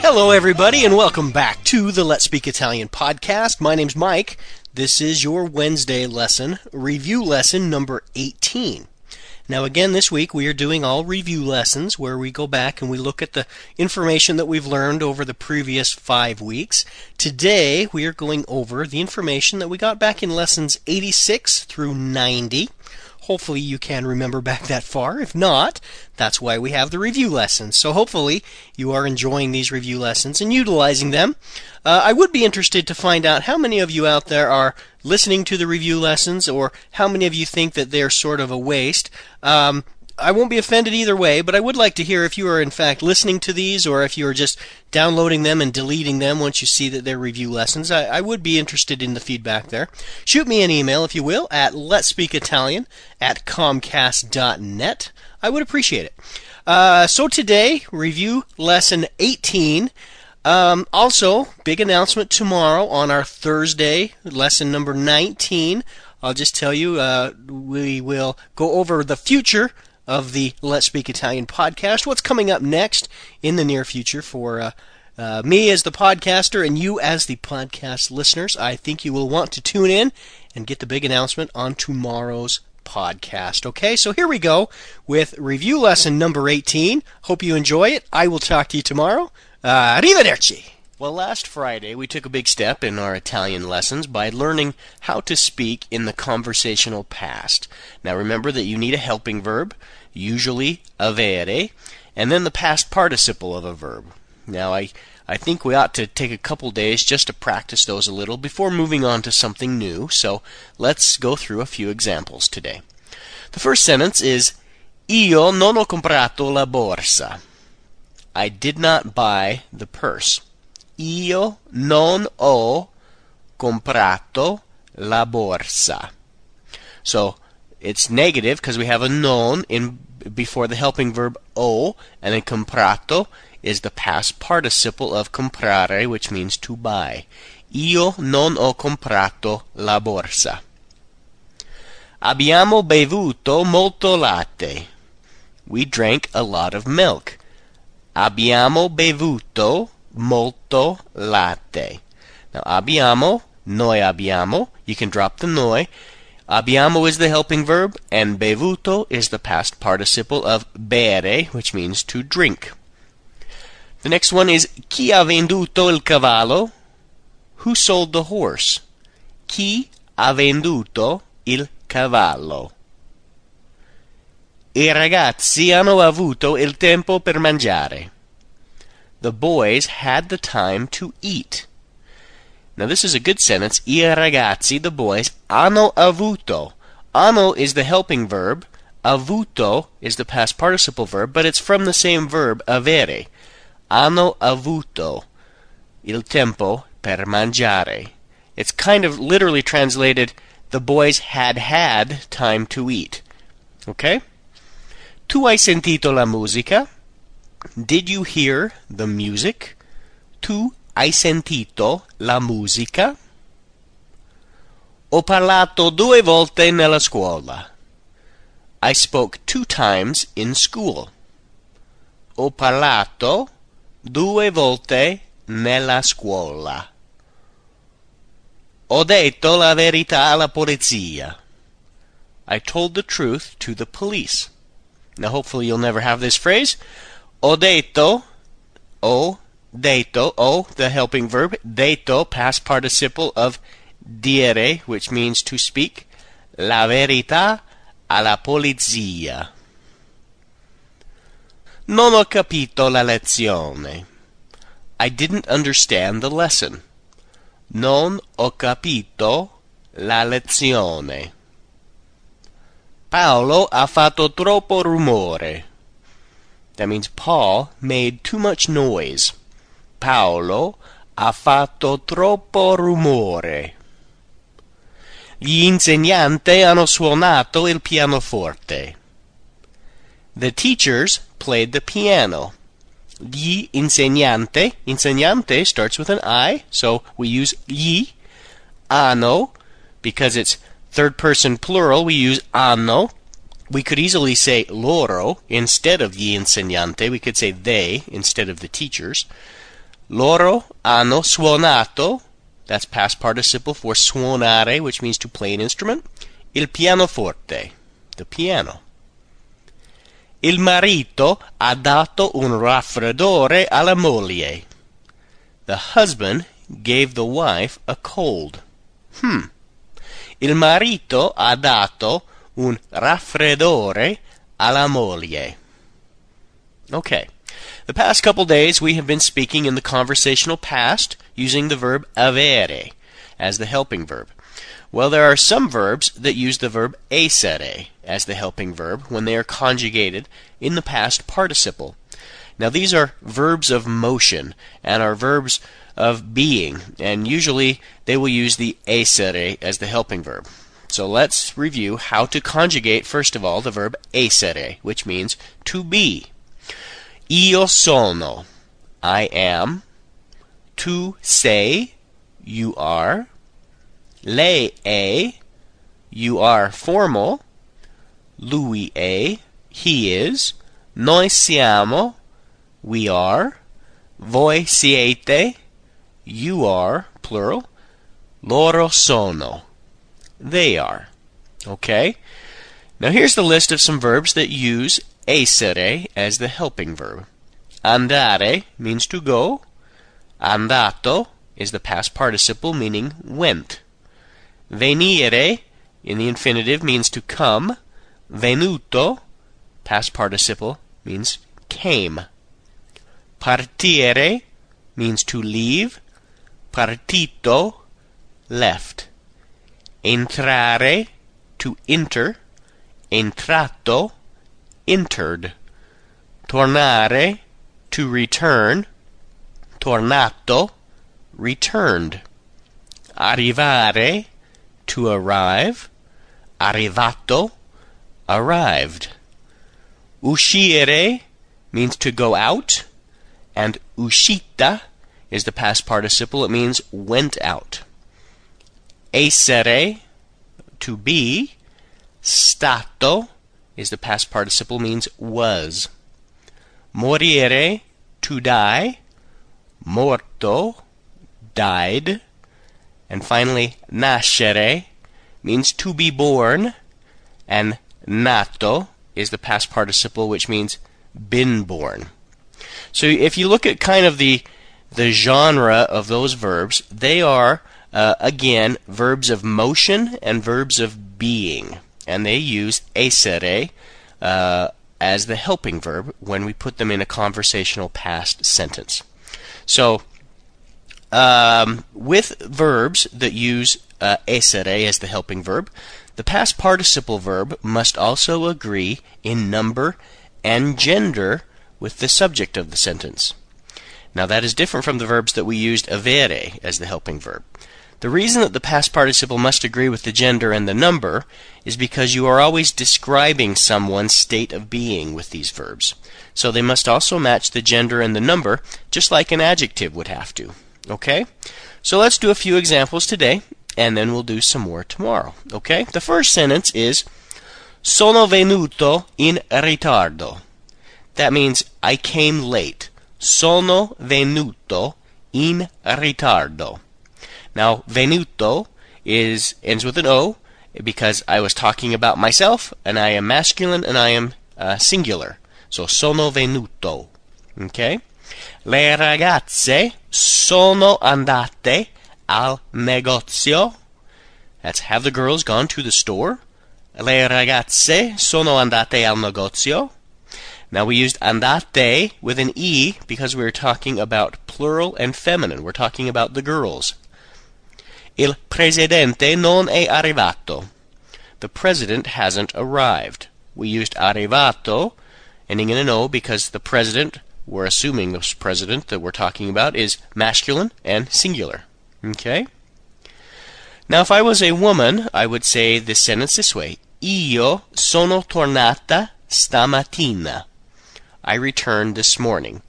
Hello, everybody, and welcome back to the Let's Speak Italian podcast. My name's Mike. This is your Wednesday lesson, review lesson number 18. Now, again, this week we are doing all review lessons where we go back and we look at the information that we've learned over the previous five weeks. Today we are going over the information that we got back in lessons 86 through 90. Hopefully you can remember back that far. If not, that's why we have the review lessons. So hopefully you are enjoying these review lessons and utilizing them. Uh, I would be interested to find out how many of you out there are listening to the review lessons or how many of you think that they're sort of a waste. Um, I won't be offended either way, but I would like to hear if you are in fact listening to these or if you are just downloading them and deleting them once you see that they're review lessons. I, I would be interested in the feedback there. Shoot me an email, if you will, at let's speak Italian at comcast.net. I would appreciate it. Uh, so today, review lesson 18. Um, also, big announcement tomorrow on our Thursday, lesson number 19. I'll just tell you, uh, we will go over the future of the Let's Speak Italian podcast. What's coming up next in the near future for uh, uh, me as the podcaster and you as the podcast listeners? I think you will want to tune in and get the big announcement on tomorrow's podcast. Okay, so here we go with review lesson number 18. Hope you enjoy it. I will talk to you tomorrow. Uh, arrivederci. Well, last Friday we took a big step in our Italian lessons by learning how to speak in the conversational past. Now remember that you need a helping verb, usually avere, and then the past participle of a verb. Now I I think we ought to take a couple days just to practice those a little before moving on to something new. So let's go through a few examples today. The first sentence is Io non ho comprato la borsa. I did not buy the purse. Io non ho comprato la borsa. So it's negative because we have a non in before the helping verb o, and then comprato is the past participle of comprare, which means to buy. Io non ho comprato la borsa. Abbiamo bevuto molto latte. We drank a lot of milk. Abbiamo bevuto molto latte. Now, abbiamo, noi abbiamo, you can drop the noi. Abbiamo is the helping verb, and bevuto is the past participle of bere, which means to drink. The next one is chi ha venduto il cavallo? Who sold the horse? Chi ha venduto il cavallo? I ragazzi hanno avuto il tempo per mangiare. The boys had the time to eat. Now this is a good sentence. I ragazzi, the boys, hanno avuto. Hanno is the helping verb. Avuto is the past participle verb, but it's from the same verb, avere. Hanno avuto il tempo per mangiare. It's kind of literally translated, the boys had had time to eat. Okay? Tu hai sentito la musica? Did you hear the music? Tu hai sentito la musica? Ho parlato due volte nella scuola. I spoke two times in school. Ho parlato due volte nella scuola. Ho detto la verità alla polizia. I told the truth to the police. Now, hopefully, you'll never have this phrase. Ho detto, o, detto, o, the helping verb, detto, past participle of dire, which means to speak, la verità alla polizia. Non ho capito la lezione. I didn't understand the lesson. Non ho capito la lezione. Paolo ha fatto troppo rumore. That means Paul made too much noise. Paolo ha fatto troppo rumore. Gli insegnanti hanno suonato il pianoforte. The teachers played the piano. Gli insegnante, insegnante starts with an I, so we use gli. Hanno, because it's third person plural, we use hanno. We could easily say loro instead of gli insegnante. We could say they instead of the teachers. Loro hanno suonato, that's past participle for suonare, which means to play an instrument, il pianoforte, the piano. Il marito ha dato un raffreddore alla moglie. The husband gave the wife a cold. Hmm. Il marito ha dato un raffreddore alla moglie. Okay. The past couple days we have been speaking in the conversational past using the verb avere as the helping verb. Well, there are some verbs that use the verb essere as the helping verb when they are conjugated in the past participle. Now, these are verbs of motion and are verbs of being, and usually they will use the essere as the helping verb. So let's review how to conjugate, first of all, the verb essere, which means to be. Io sono, I am. Tu sei, you are. Lei è, you are formal. Lui è, he is. Noi siamo, we are. Voi siete, you are, plural. Loro sono, they are. Okay? Now here's the list of some verbs that use essere as the helping verb. Andare means to go. Andato is the past participle meaning went. Venire in the infinitive means to come. Venuto, past participle, means came. Partire means to leave. Partito, left. Entrare, to enter. Entrato, entered. Tornare, to return. Tornato, returned. Arrivare, to arrive. Arrivato, arrived. Uscire means to go out, and uscita is the past participle. It means went out. Essere, to be. Stato is the past participle, means was. Morire, to die. Morto, died. And finally, nascere means to be born, and nato is the past participle, which means been born. So if you look at kind of the the genre of those verbs, they are uh, again verbs of motion and verbs of being, and they use essere uh, as the helping verb when we put them in a conversational past sentence. So um, with verbs that use uh, essere as the helping verb, the past participle verb must also agree in number and gender with the subject of the sentence. Now that is different from the verbs that we used avere as the helping verb. The reason that the past participle must agree with the gender and the number is because you are always describing someone's state of being with these verbs. So they must also match the gender and the number, just like an adjective would have to. Okay? So let's do a few examples today, and then we'll do some more tomorrow. Okay? The first sentence is Sono venuto in ritardo. That means I came late. Sono venuto in ritardo. Now, venuto is ends with an O because I was talking about myself, and I am masculine and I am uh, singular. So sono venuto. Okay? Le ragazze sono andate al negozio. That's have the girls gone to the store? Le ragazze sono andate al negozio. Now we used andate with an e because we were talking about plural and feminine. We're talking about the girls. Il presidente non è arrivato. The president hasn't arrived. We used arrivato, ending in an O, because the president, we're assuming the president that we're talking about, is masculine and singular. Okay? Now, if I was a woman, I would say this sentence this way Io sono tornata stamattina. I returned this morning.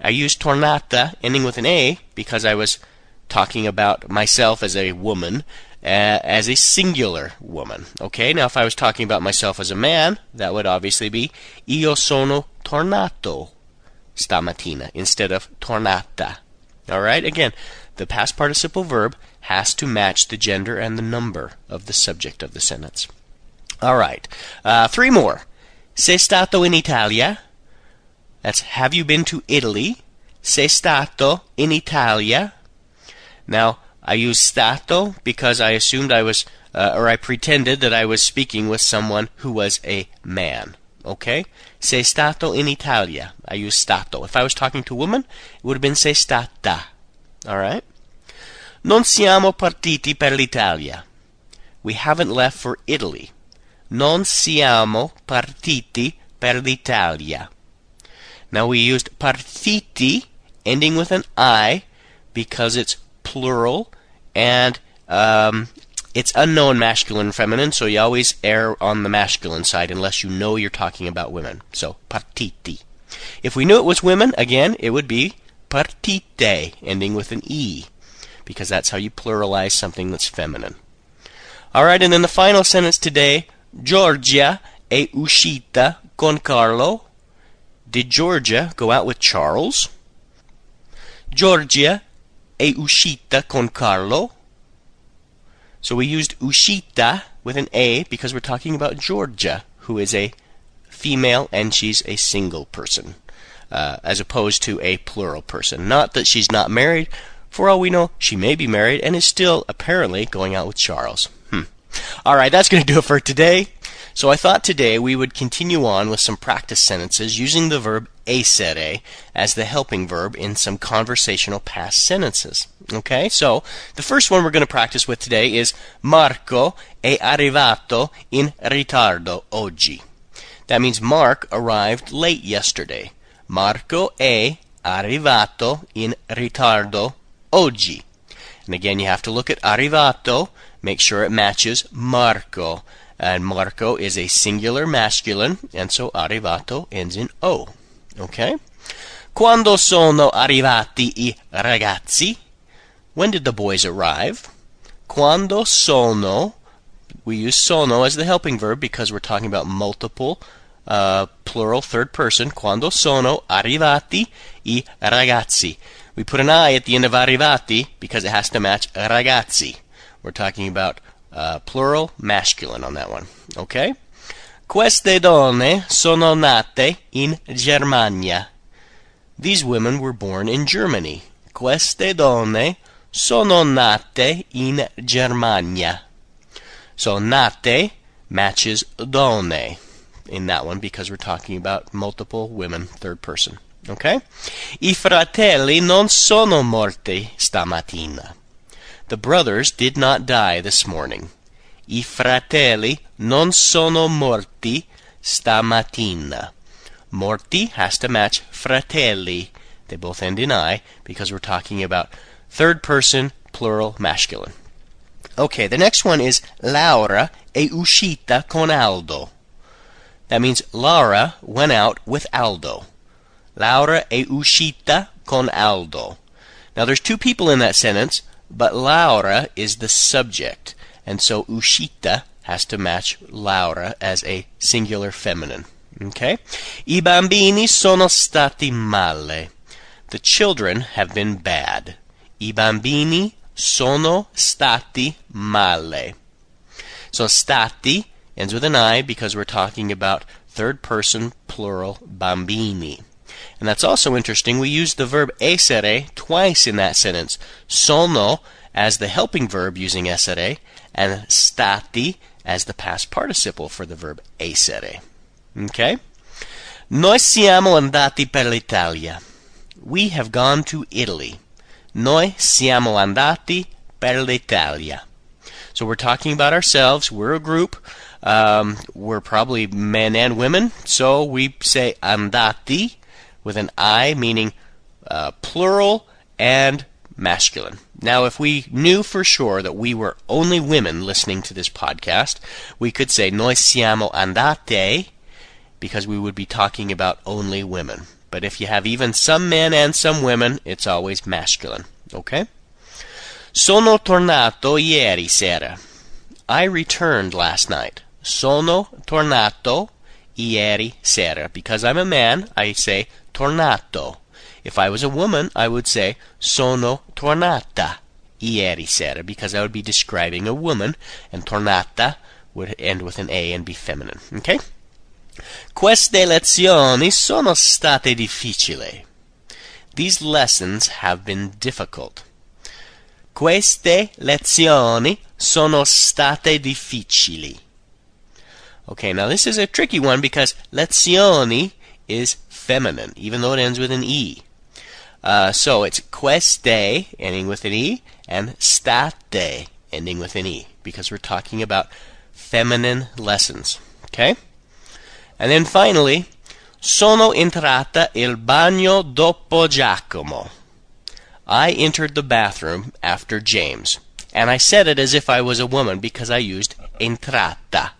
I used tornata ending with an A because I was talking about myself as a woman, uh, as a singular woman. Okay, now if I was talking about myself as a man, that would obviously be io sono tornato stamattina instead of tornata. All right, again, the past participle verb has to match the gender and the number of the subject of the sentence. All right, uh, three more. Sei stato in Italia? That's have you been to Italy? Sei stato in Italia? Now, I use stato because I assumed I was, uh, or I pretended that I was speaking with someone who was a man. Okay? Sei stato in Italia. I use stato. If I was talking to a woman, it would have been sei stata. Alright? Non siamo partiti per l'Italia. We haven't left for Italy. Non siamo partiti per l'Italia. Now we used partiti ending with an I because it's plural and um, it's unknown masculine and feminine, so you always err on the masculine side unless you know you're talking about women. So partiti. If we knew it was women, again, it would be partite, ending with an E, because that's how you pluralize something that's feminine. All right, and then the final sentence today Giorgia è uscita con Carlo. Did Georgia go out with Charles? Giorgia è uscita con Carlo. So we used uscita with an A because we're talking about Georgia, who is a female and she's a single person, uh, as opposed to a plural person. Not that she's not married. For all we know, she may be married and is still apparently going out with Charles. Hmm. All right, that's going to do it for today. So I thought today we would continue on with some practice sentences using the verb essere as the helping verb in some conversational past sentences. Okay, so the first one we're going to practice with today is Marco è arrivato in ritardo oggi. That means Mark arrived late yesterday. Marco è arrivato in ritardo oggi. And again, you have to look at arrivato, make sure it matches Marco. And Marco is a singular masculine, and so arrivato ends in O. Okay? Quando sono arrivati i ragazzi? When did the boys arrive? Quando sono, we use sono as the helping verb because we're talking about multiple, uh, plural, third person. Quando sono arrivati i ragazzi? We put an I at the end of arrivati because it has to match ragazzi. We're talking about uh, plural, masculine on that one. Okay? Queste donne sono nate in Germania. These women were born in Germany. Queste donne sono nate in Germania. So nate matches donne in that one because we're talking about multiple women, third person. Okay? I fratelli non sono morti stamattina. The brothers did not die this morning. I fratelli non sono morti stamattina. Morti has to match fratelli. They both end in I because we're talking about third person plural masculine. Okay, the next one is Laura è uscita con Aldo. That means Laura went out with Aldo. Laura è uscita con Aldo. Now there's two people in that sentence, but Laura is the subject, and so uscita has to match Laura as a singular feminine. Okay? I bambini sono stati male. The children have been bad. I bambini sono stati male. So stati ends with an I because we're talking about third person plural bambini. And that's also interesting. We use the verb essere twice in that sentence. Sono as the helping verb using essere, and stati as the past participle for the verb essere. Okay? Noi siamo andati per l'Italia. We have gone to Italy. Noi siamo andati per l'Italia. So we're talking about ourselves. We're a group. Um, we're probably men and women. So we say andati with an I, meaning uh, plural and masculine. Now, if we knew for sure that we were only women listening to this podcast, we could say noi siamo andate because we would be talking about only women. But if you have even some men and some women, it's always masculine. Okay? Sono tornato ieri sera. I returned last night. Sono tornato ieri sera. Because I'm a man, I say tornato. If I was a woman, I would say sono tornata ieri sera because I would be describing a woman, and tornata would end with an A and be feminine. Okay? Queste lezioni sono state difficili. These lessons have been difficult. Queste lezioni sono state difficili. Okay, now this is a tricky one because lezioni is feminine, even though it ends with an E. Uh, so it's queste, ending with an E, and state, ending with an E, because we're talking about feminine lessons. Okay? And then finally, sono entrata il bagno dopo Giacomo. I entered the bathroom after James. And I said it as if I was a woman because I used entrata.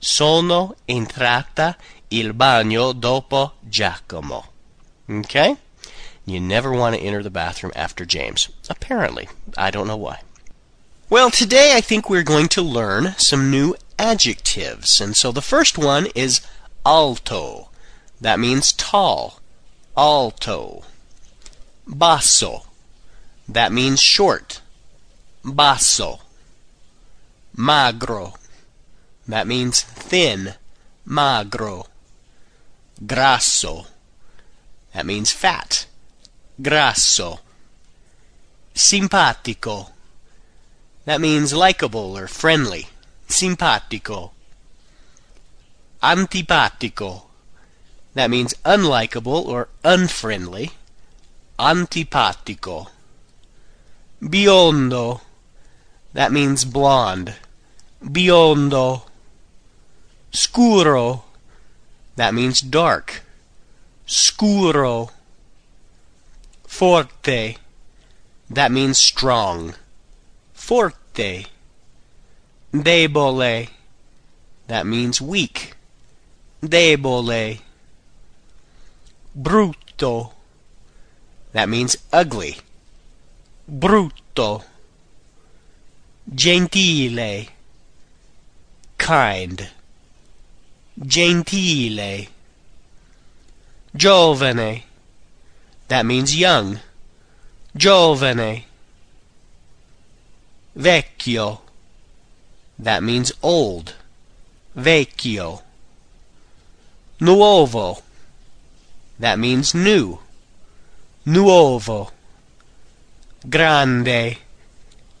Sono entrata il bagno dopo Giacomo. Okay? You never want to enter the bathroom after James. Apparently. I don't know why. Well, today I think we're going to learn some new adjectives. And so the first one is alto. That means tall. Alto. Basso. That means short. Basso. Magro. That means thin. Magro. Grasso. That means fat. Grasso. Simpatico. That means likable or friendly. Simpatico. Antipatico. That means unlikable or unfriendly. Antipatico. Biondo. That means blonde. Biondo. Scuro. That means dark. Scuro. Forte. That means strong. Forte. Debole. That means weak. Debole. Brutto. That means ugly. Brutto. Gentile. Kind. Gentile. Giovane. That means young. Giovane. Vecchio. That means old. Vecchio. Nuovo. That means new. Nuovo. Grande.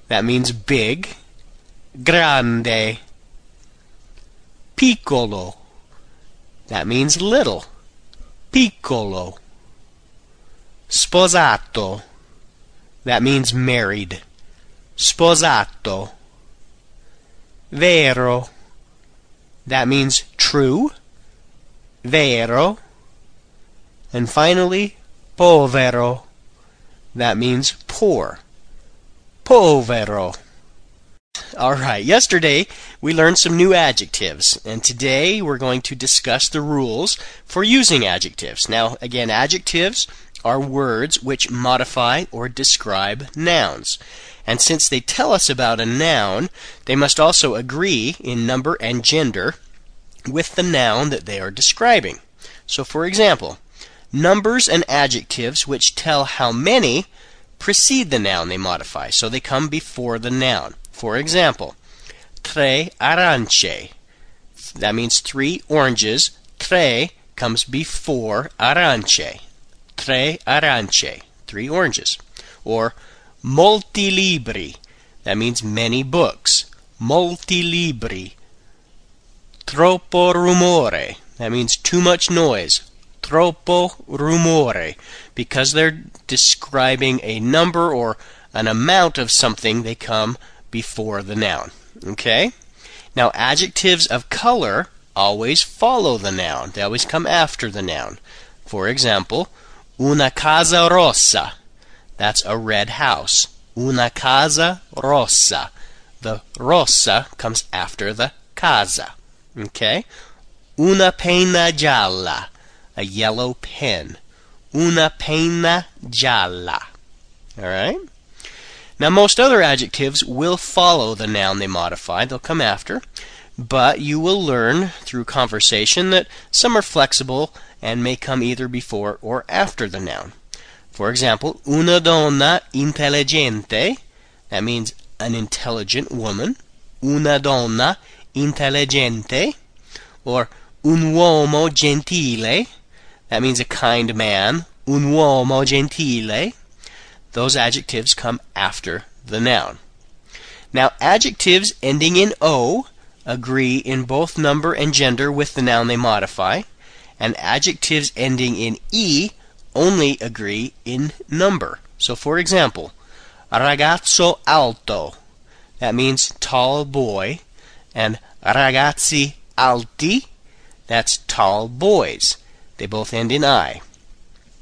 That means big. Grande. Piccolo. That means little. Piccolo. Sposato. That means married. Sposato. Vero. That means true. Vero. And finally, povero. That means poor. Povero. All right, yesterday we learned some new adjectives, and today we're going to discuss the rules for using adjectives. Now, again, adjectives are words which modify or describe nouns. And since they tell us about a noun, they must also agree in number and gender with the noun that they are describing. So, for example, numbers and adjectives which tell how many precede the noun they modify, so they come before the noun. For example, tre arance. That means three oranges. Tre comes before arance. Tre arance. Three oranges. Or molti libri. That means many books. Molti libri. Troppo rumore. That means too much noise. Troppo rumore. Because they're describing a number or an amount of something, they come before the noun. Okay? Now, adjectives of color always follow the noun, they always come after the noun. For example, una casa rossa. That's a red house. Una casa rossa. The rossa comes after the casa. Okay? Una penna gialla. A yellow pen. Una penna gialla. All right? Now, most other adjectives will follow the noun they modify, they'll come after, but you will learn through conversation that some are flexible and may come either before or after the noun. For example, una donna intelligente, that means an intelligent woman. Una donna intelligente. Or un uomo gentile, that means a kind man. Un uomo gentile. Those adjectives come after the noun. Now, adjectives ending in O agree in both number and gender with the noun they modify, and adjectives ending in E only agree in number. So, for example, ragazzo alto, that means tall boy, and ragazzi alti, that's tall boys. They both end in I.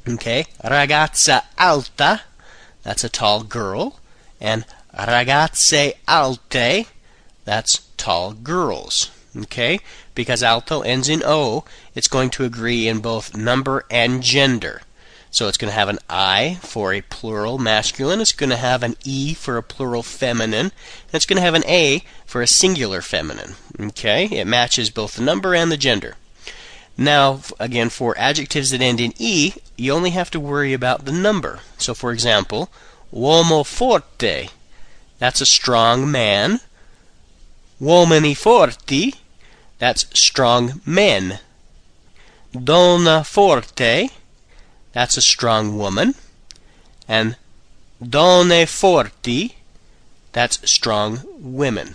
Okay, ragazza alta, that's a tall girl, and ragazze alte, that's tall girls. Okay? Because alto ends in O, it's going to agree in both number and gender. So it's going to have an I for a plural masculine, it's going to have an E for a plural feminine, and it's going to have an A for a singular feminine. Okay? It matches both the number and the gender. Now, again, for adjectives that end in E, you only have to worry about the number. So, for example, uomo forte, that's a strong man. Uomini forti, that's strong men. Donna forte, that's a strong woman. And donne forti, that's strong women.